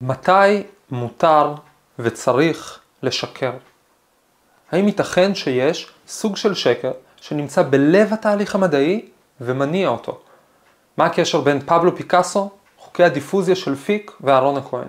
מתי מותר וצריך לשקר? האם ייתכן שיש סוג של שקר שנמצא בלב התהליך המדעי ומניע אותו? מה הקשר בין פבלו פיקאסו, חוקי הדיפוזיה של פיק ואהרון הכהן?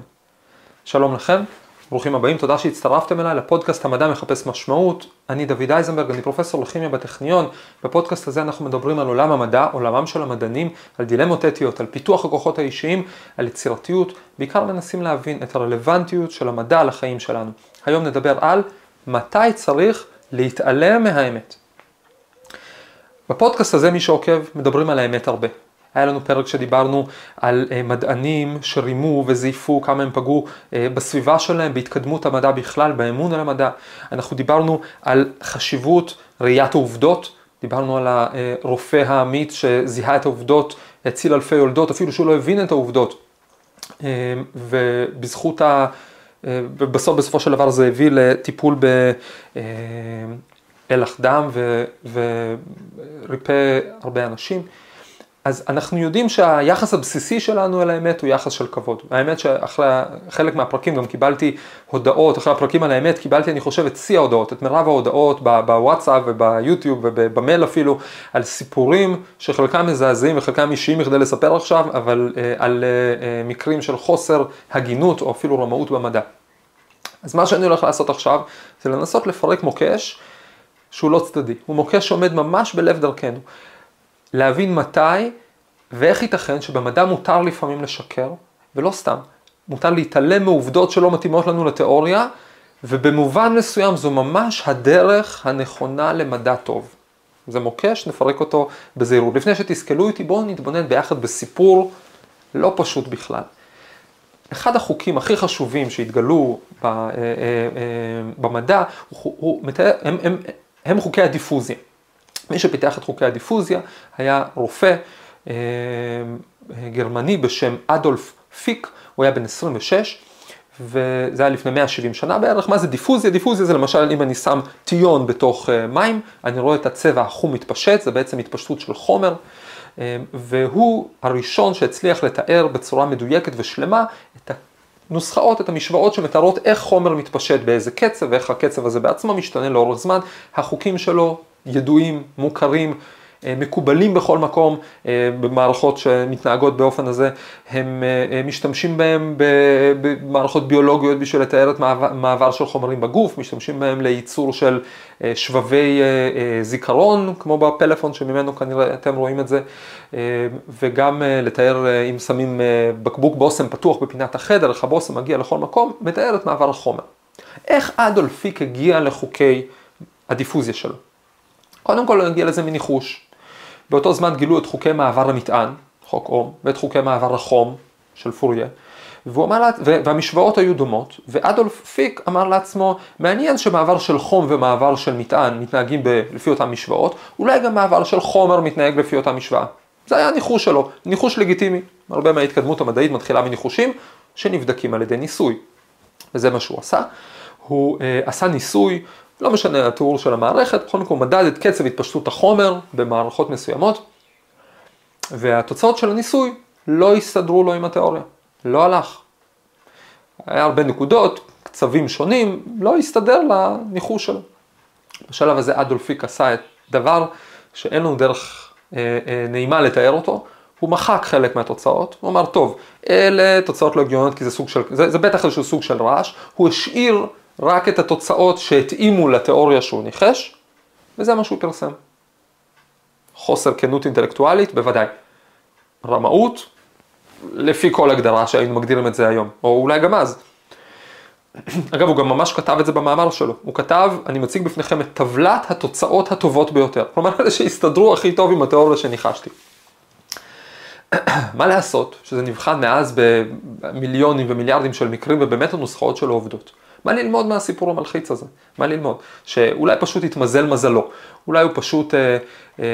שלום לכם, ברוכים הבאים, תודה שהצטרפתם אליי לפודקאסט המדע מחפש משמעות. אני דוד אייזנברג, אני פרופסור לכימיה בטכניון. בפודקאסט הזה אנחנו מדברים על עולם המדע, עולמם של המדענים, על דילמות אתיות, על פיתוח הכוחות האישיים, על יצירתיות, בעיקר מנסים להבין את הרלוונטיות של המדע לחיים שלנו. היום נדבר על מתי צריך להתעלם מהאמת. בפודקאסט הזה, מי שעוקב, מדברים על האמת הרבה. היה לנו פרק שדיברנו על אה, מדענים שרימו וזייפו כמה הם פגעו אה, בסביבה שלהם, בהתקדמות המדע בכלל, באמון על המדע. אנחנו דיברנו על חשיבות ראיית העובדות, דיברנו על הרופא האמיץ שזיהה את העובדות, הציל אלפי יולדות, אפילו שהוא לא הבין את העובדות. אה, ובזכות ה... ובסוף בסופו של דבר זה הביא לטיפול באלח דם וריפא הרבה אנשים. אז אנחנו יודעים שהיחס הבסיסי שלנו אל האמת הוא יחס של כבוד. האמת שאחרי חלק מהפרקים גם קיבלתי הודעות, אחרי הפרקים על האמת קיבלתי אני חושב את שיא ההודעות, את מרב ההודעות בוואטסאפ וביוטיוב ובמייל אפילו, על סיפורים שחלקם מזעזעים וחלקם אישיים מכדי לספר עכשיו, אבל uh, על uh, מקרים של חוסר הגינות או אפילו רמאות במדע. אז מה שאני הולך לעשות עכשיו זה לנסות לפרק מוקש שהוא לא צדדי, הוא מוקש שעומד ממש בלב דרכנו. להבין מתי ואיך ייתכן שבמדע מותר לפעמים לשקר, ולא סתם, מותר להתעלם מעובדות שלא מתאימות לנו לתיאוריה, ובמובן מסוים זו ממש הדרך הנכונה למדע טוב. זה מוקש, נפרק אותו בזהירות. לפני שתסכלו איתי, בואו נתבונן ביחד בסיפור לא פשוט בכלל. אחד החוקים הכי חשובים שהתגלו אה, אה, אה, במדע, הוא, מתאר, הם, הם, הם חוקי הדיפוזיה. מי שפיתח את חוקי הדיפוזיה היה רופא אה, גרמני בשם אדולף פיק, הוא היה בן 26, וזה היה לפני 170 שנה בערך. מה זה דיפוזיה? דיפוזיה זה למשל אם אני שם טיון בתוך אה, מים, אני רואה את הצבע החום מתפשט, זה בעצם התפשטות של חומר. אה, והוא הראשון שהצליח לתאר בצורה מדויקת ושלמה את הנוסחאות, את המשוואות שמתארות איך חומר מתפשט באיזה קצב ואיך הקצב הזה בעצמו משתנה לאורך זמן. החוקים שלו ידועים, מוכרים, אה, מקובלים בכל מקום אה, במערכות שמתנהגות באופן הזה, הם אה, משתמשים בהם במערכות ביולוגיות בשביל לתאר את מעבר של חומרים בגוף, משתמשים בהם לייצור של שבבי זיכרון, כמו בפלאפון שממנו כנראה אתם רואים את זה, וגם לתאר אם שמים בקבוק בושם פתוח בפינת החדר, איך הבושם מגיע לכל מקום, מתאר את מעבר החומר. איך אדולפיק הגיע לחוקי הדיפוזיה שלו? קודם כל נגיע לזה מניחוש. באותו זמן גילו את חוקי מעבר המטען, חוק אום, ואת חוקי מעבר החום של פוריה. והוא אמר, והמשוואות היו דומות, ואדולף פיק אמר לעצמו, מעניין שמעבר של חום ומעבר של מטען מתנהגים ב, לפי אותן משוואות, אולי גם מעבר של חומר מתנהג לפי אותה משוואה. זה היה ניחוש שלו, ניחוש לגיטימי. הרבה מההתקדמות המדעית מתחילה מניחושים שנבדקים על ידי ניסוי. וזה מה שהוא עשה. הוא אה, עשה ניסוי לא משנה התיאור של המערכת, בכל מקום מדד את קצב התפשטות החומר במערכות מסוימות, והתוצאות של הניסוי לא הסתדרו לו עם התיאוריה, לא הלך. היה הרבה נקודות, קצבים שונים, לא הסתדר לניחוש שלו. בשלב הזה אדולפיק עשה את דבר שאין לנו דרך אה, אה, נעימה לתאר אותו, הוא מחק חלק מהתוצאות, הוא אמר, טוב, אלה תוצאות לא הגיוניות כי זה סוג של, זה, זה בטח איזשהו סוג של רעש, הוא השאיר רק את התוצאות שהתאימו לתיאוריה שהוא ניחש, וזה מה שהוא פרסם. חוסר כנות אינטלקטואלית, בוודאי. רמאות, לפי כל הגדרה שהיינו מגדירים את זה היום, או אולי גם אז. אגב, הוא גם ממש כתב את זה במאמר שלו. הוא כתב, אני מציג בפניכם את טבלת התוצאות הטובות ביותר. כלומר, אלה שהסתדרו הכי טוב עם התיאוריה שניחשתי. מה לעשות שזה נבחן מאז במיליונים ומיליארדים של מקרים ובאמת הנוסחאות שלו עובדות. מה ללמוד מהסיפור המלחיץ הזה? מה ללמוד? שאולי פשוט התמזל מזלו, אולי הוא פשוט אה, אה,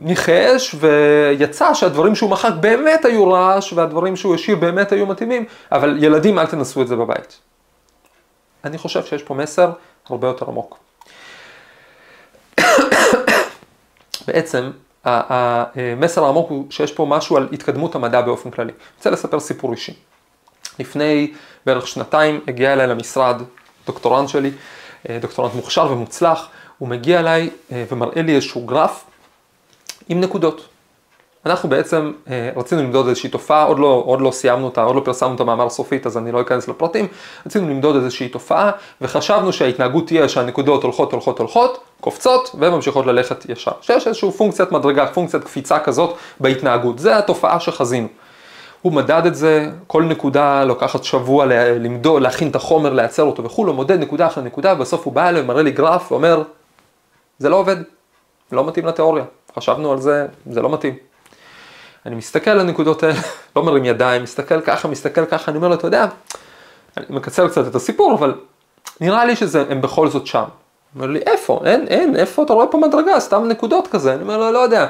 ניחש ויצא שהדברים שהוא מחק באמת היו רעש והדברים שהוא השאיר באמת היו מתאימים, אבל ילדים אל תנסו את זה בבית. אני חושב שיש פה מסר הרבה יותר עמוק. בעצם המסר העמוק הוא שיש פה משהו על התקדמות המדע באופן כללי. אני רוצה לספר סיפור אישי. לפני בערך שנתיים הגיע אליי למשרד דוקטורנט שלי, אה, דוקטורנט מוכשר ומוצלח, הוא מגיע אליי אה, ומראה לי איזשהו גרף עם נקודות. אנחנו בעצם אה, רצינו למדוד איזושהי תופעה, עוד לא, עוד לא סיימנו אותה, עוד לא פרסמנו את המאמר הסופית, אז אני לא אכנס לפרטים, רצינו למדוד איזושהי תופעה, וחשבנו שההתנהגות תהיה שהנקודות הולכות, הולכות, הולכות, קופצות, וממשיכות ללכת ישר. שיש איזושהי פונקציית מדרגה, פונקציית קפיצה כזאת בהתנהגות, זה התופעה שחזינו. הוא מדד את זה, כל נקודה לוקחת שבוע למדוד, להכין את החומר, לייצר אותו וכו', הוא מודד נקודה אחרי נקודה, ובסוף הוא בא אליי, מראה לי גרף, ואומר, זה לא עובד, לא מתאים לתיאוריה. חשבנו על זה, זה לא מתאים. אני מסתכל על הנקודות האלה, לא מרים ידיים, מסתכל ככה, מסתכל ככה, אני אומר לו, אתה יודע, אני מקצר קצת את הסיפור, אבל נראה לי שהם בכל זאת שם. הוא אומר לי, איפה? אין, אין, איפה אתה רואה פה מדרגה, סתם נקודות כזה. אני אומר לו, לא יודע.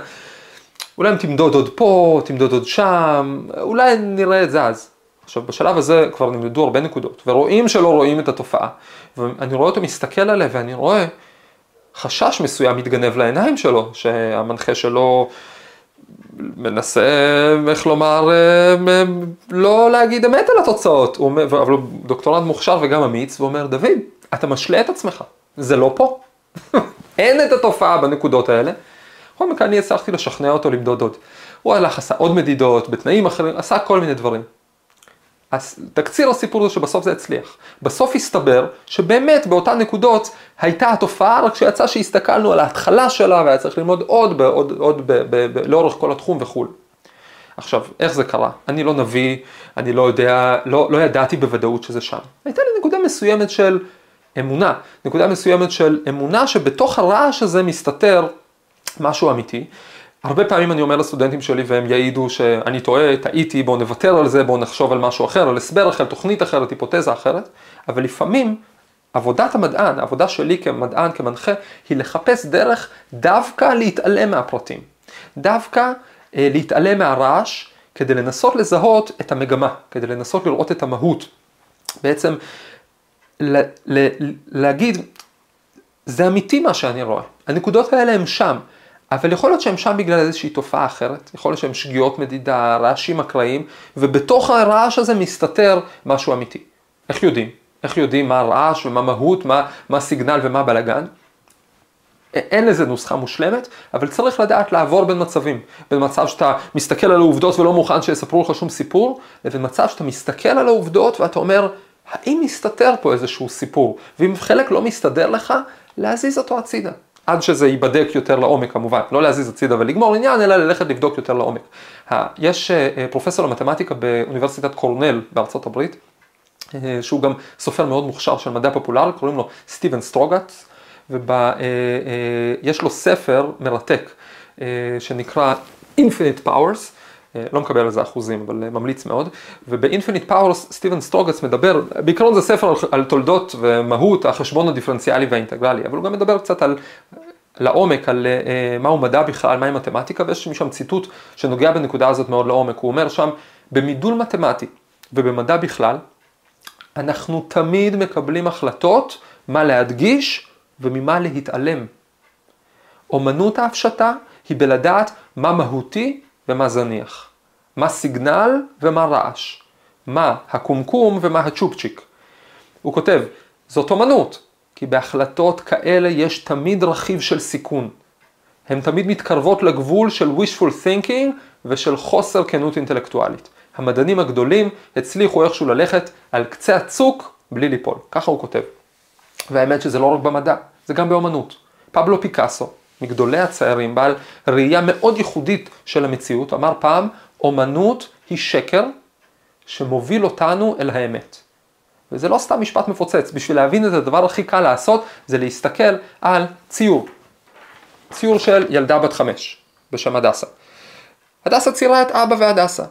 אולי אם תמדוד עוד פה, תמדוד עוד שם, אולי נראה את זה אז. עכשיו, בשלב הזה כבר נמדדו הרבה נקודות, ורואים שלא רואים את התופעה. ואני רואה אותו מסתכל עליה, ואני רואה חשש מסוים מתגנב לעיניים שלו, שהמנחה שלו מנסה, איך לומר, אה, לא להגיד אמת על התוצאות. הוא אומר, אבל הוא דוקטורנט מוכשר וגם אמיץ, והוא אומר, דוד, אתה משלה את עצמך, זה לא פה. אין את התופעה בנקודות האלה. בכל מקרה אני הצלחתי לשכנע אותו למדוד עוד. הוא הלך, עשה עוד מדידות, בתנאים אחרים, עשה כל מיני דברים. אז תקציר הסיפור זה שבסוף זה הצליח. בסוף הסתבר שבאמת באותן נקודות הייתה התופעה, רק שיצא שהסתכלנו על ההתחלה שלה והיה צריך ללמוד עוד, עוד, עוד ב, ב, ב, לאורך כל התחום וכו'. עכשיו, איך זה קרה? אני לא נביא, אני לא יודע, לא, לא ידעתי בוודאות שזה שם. הייתה לי נקודה מסוימת של אמונה, נקודה מסוימת של אמונה שבתוך הרעש הזה מסתתר משהו אמיתי. הרבה פעמים אני אומר לסטודנטים שלי והם יעידו שאני טועה, טעיתי, בואו נוותר על זה, בואו נחשוב על משהו אחר, על הסבר אחר, תוכנית אחרת, היפותזה אחרת, אבל לפעמים עבודת המדען, העבודה שלי כמדען, כמנחה, היא לחפש דרך דווקא להתעלם מהפרטים. דווקא אה, להתעלם מהרעש, כדי לנסות לזהות את המגמה, כדי לנסות לראות את המהות. בעצם ל- ל- להגיד, זה אמיתי מה שאני רואה, הנקודות האלה הן שם. אבל יכול להיות שהם שם בגלל איזושהי תופעה אחרת, יכול להיות שהם שגיאות מדידה, רעשים אקראיים, ובתוך הרעש הזה מסתתר משהו אמיתי. איך יודעים? איך יודעים מה הרעש ומה מהות, מה, מה סיגנל ומה בלאגן? אין לזה נוסחה מושלמת, אבל צריך לדעת לעבור בין מצבים. בין מצב שאתה מסתכל על העובדות ולא מוכן שיספרו לך שום סיפור, לבין מצב שאתה מסתכל על העובדות ואתה אומר, האם מסתתר פה איזשהו סיפור? ואם חלק לא מסתדר לך, להזיז אותו הצידה. עד שזה ייבדק יותר לעומק כמובן, לא להזיז הצידה ולגמור עניין, אלא ללכת לבדוק יותר לעומק. יש אה, פרופסור למתמטיקה באוניברסיטת קורנל בארצות הברית, אה, שהוא גם סופר מאוד מוכשר של מדע פופולרי, קוראים לו סטיבן סטרוגת, ויש לו ספר מרתק שנקרא Infinite Powers, לא מקבל על זה אחוזים, אבל ממליץ מאוד, וב Infinite Powers סטיבן סטרוגץ מדבר, בעיקרון זה ספר על, על תולדות ומהות החשבון הדיפרנציאלי והאינטגרלי, אבל הוא גם מדבר קצת על לעומק, על אה, מהו מדע בכלל, מהי מתמטיקה, ויש משם ציטוט שנוגע בנקודה הזאת מאוד לעומק, הוא אומר שם, במידול מתמטי ובמדע בכלל, אנחנו תמיד מקבלים החלטות מה להדגיש וממה להתעלם. אומנות ההפשטה היא בלדעת מה מהותי ומה זניח, מה סיגנל ומה רעש, מה הקומקום ומה הצ'ופצ'יק. הוא כותב, זאת אומנות, כי בהחלטות כאלה יש תמיד רכיב של סיכון. הן תמיד מתקרבות לגבול של wishful thinking ושל חוסר כנות אינטלקטואלית. המדענים הגדולים הצליחו איכשהו ללכת על קצה הצוק בלי ליפול, ככה הוא כותב. והאמת שזה לא רק במדע, זה גם באומנות. פבלו פיקאסו, מגדולי הציירים, בעל ראייה מאוד ייחודית של המציאות, אמר פעם, אומנות היא שקר שמוביל אותנו אל האמת. וזה לא סתם משפט מפוצץ, בשביל להבין את הדבר הכי קל לעשות, זה להסתכל על ציור. ציור של ילדה בת חמש, בשם הדסה. הדסה ציירה את אבא והדסה.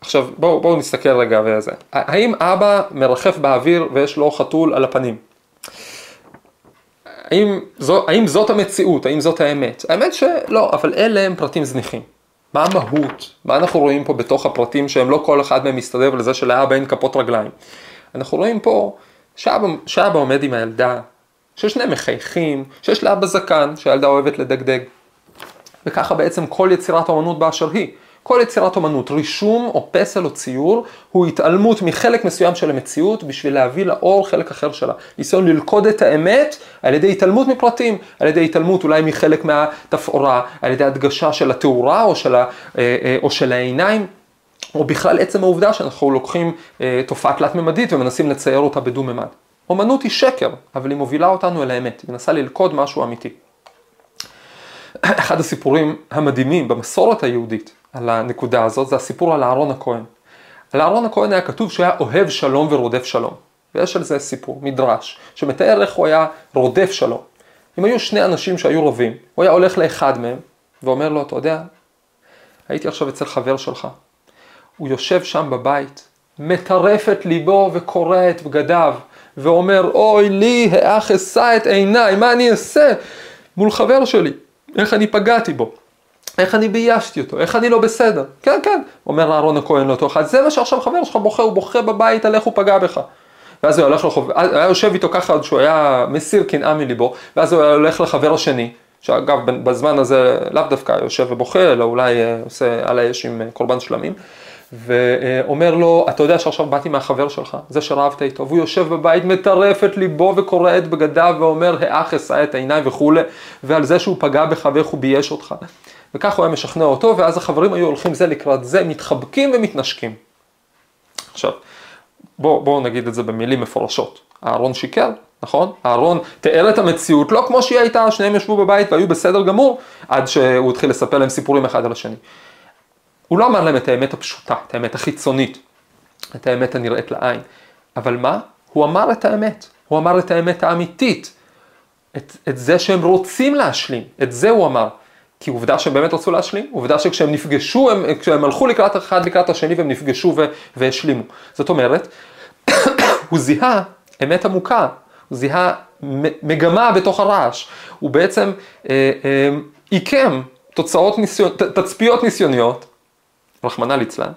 עכשיו בואו בוא נסתכל רגע וזה. האם אבא מרחף באוויר ויש לו חתול על הפנים? האם, זו, האם זאת המציאות, האם זאת האמת? האמת שלא, אבל אלה הם פרטים זניחים. מה המהות? מה אנחנו רואים פה בתוך הפרטים שהם לא כל אחד מהם מסתדר לזה שלאבא אין כפות רגליים? אנחנו רואים פה שאבא, שאבא עומד עם הילדה, ששניהם מחייכים, שיש לאבא זקן, שהילדה אוהבת לדגדג. וככה בעצם כל יצירת האמנות באשר היא. כל יצירת אומנות, רישום או פסל או ציור, הוא התעלמות מחלק מסוים של המציאות בשביל להביא לאור חלק אחר שלה. ניסיון ללכוד את האמת על ידי התעלמות מפרטים, על ידי התעלמות אולי מחלק מהתפאורה, על ידי הדגשה של התאורה או של, ה, אה, אה, או של העיניים. או בכלל עצם העובדה שאנחנו לוקחים אה, תופעה תלת-ממדית ומנסים לצייר אותה בדו-ממד. אומנות היא שקר, אבל היא מובילה אותנו אל האמת, היא מנסה ללכוד משהו אמיתי. אחד הסיפורים המדהימים במסורת היהודית על הנקודה הזאת זה הסיפור על אהרון הכהן. על אהרון הכהן היה כתוב שהיה אוהב שלום ורודף שלום. ויש על זה סיפור, מדרש, שמתאר איך הוא היה רודף שלום. אם היו שני אנשים שהיו רבים, הוא היה הולך לאחד מהם ואומר לו, אתה יודע, הייתי עכשיו אצל חבר שלך, הוא יושב שם בבית, מטרף את ליבו וקורע את בגדיו, ואומר, אוי לי, האח אשא את עיניי, מה אני אעשה מול חבר שלי? איך אני פגעתי בו? איך אני ביישתי אותו? איך אני לא בסדר? כן, כן, אומר אהרון הכהן לאותו אחד, זה מה שעכשיו חבר שלך בוכה, הוא בוכה בבית על איך הוא פגע בך. ואז הוא הולך לחוב... היה יושב איתו ככה עד שהוא היה מסיר קנאה מליבו, ואז הוא היה הולך לחבר השני, שאגב בזמן הזה לאו דווקא יושב ובוכה, אלא אולי אה, עושה על האש עם אה, קורבן שלמים. ואומר לו, אתה יודע שעכשיו באתי מהחבר שלך, זה שרבת איתו, והוא יושב בבית, מטרף את ליבו וקורע את בגדיו ואומר, האח אשא את עיניי וכולי, ועל זה שהוא פגע בך ואיך הוא בייש אותך. וכך הוא היה משכנע אותו, ואז החברים היו הולכים זה לקראת זה, מתחבקים ומתנשקים. עכשיו, בואו בוא נגיד את זה במילים מפורשות. אהרון שיקר, נכון? אהרון תיאר את המציאות לא כמו שהיא הייתה, שניהם ישבו בבית והיו בסדר גמור, עד שהוא התחיל לספר להם סיפורים אחד על השני. הוא לא אמר להם את האמת הפשוטה, את האמת החיצונית, את האמת הנראית לעין. אבל מה? הוא אמר את האמת. הוא אמר את האמת האמיתית. את, את זה שהם רוצים להשלים. את זה הוא אמר. כי עובדה שהם באמת רצו להשלים, עובדה שכשהם נפגשו, הם, כשהם הלכו לקראת אחד לקראת השני והם נפגשו ו, והשלימו. זאת אומרת, הוא זיהה אמת עמוקה, הוא זיהה מגמה בתוך הרעש. הוא בעצם אה, אה, עיקם תוצאות ניסיון, תצפיות ניסיוניות רחמנא ליצלן,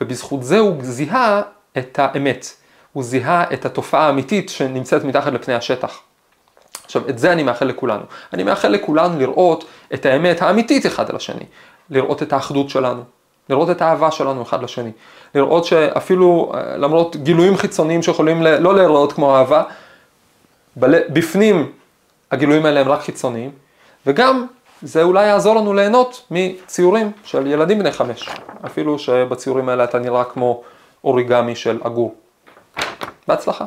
ובזכות זה הוא זיהה את האמת, הוא זיהה את התופעה האמיתית שנמצאת מתחת לפני השטח. עכשיו, את זה אני מאחל לכולנו. אני מאחל לכולנו לראות את האמת האמיתית אחד על השני, לראות את האחדות שלנו, לראות את האהבה שלנו אחד לשני, לראות שאפילו אה, למרות גילויים חיצוניים שיכולים לא להיראות כמו אהבה, בפנים הגילויים האלה הם רק חיצוניים, וגם זה אולי יעזור לנו ליהנות מציורים של ילדים בני חמש, אפילו שבציורים האלה אתה נראה כמו אוריגמי של עגור. בהצלחה.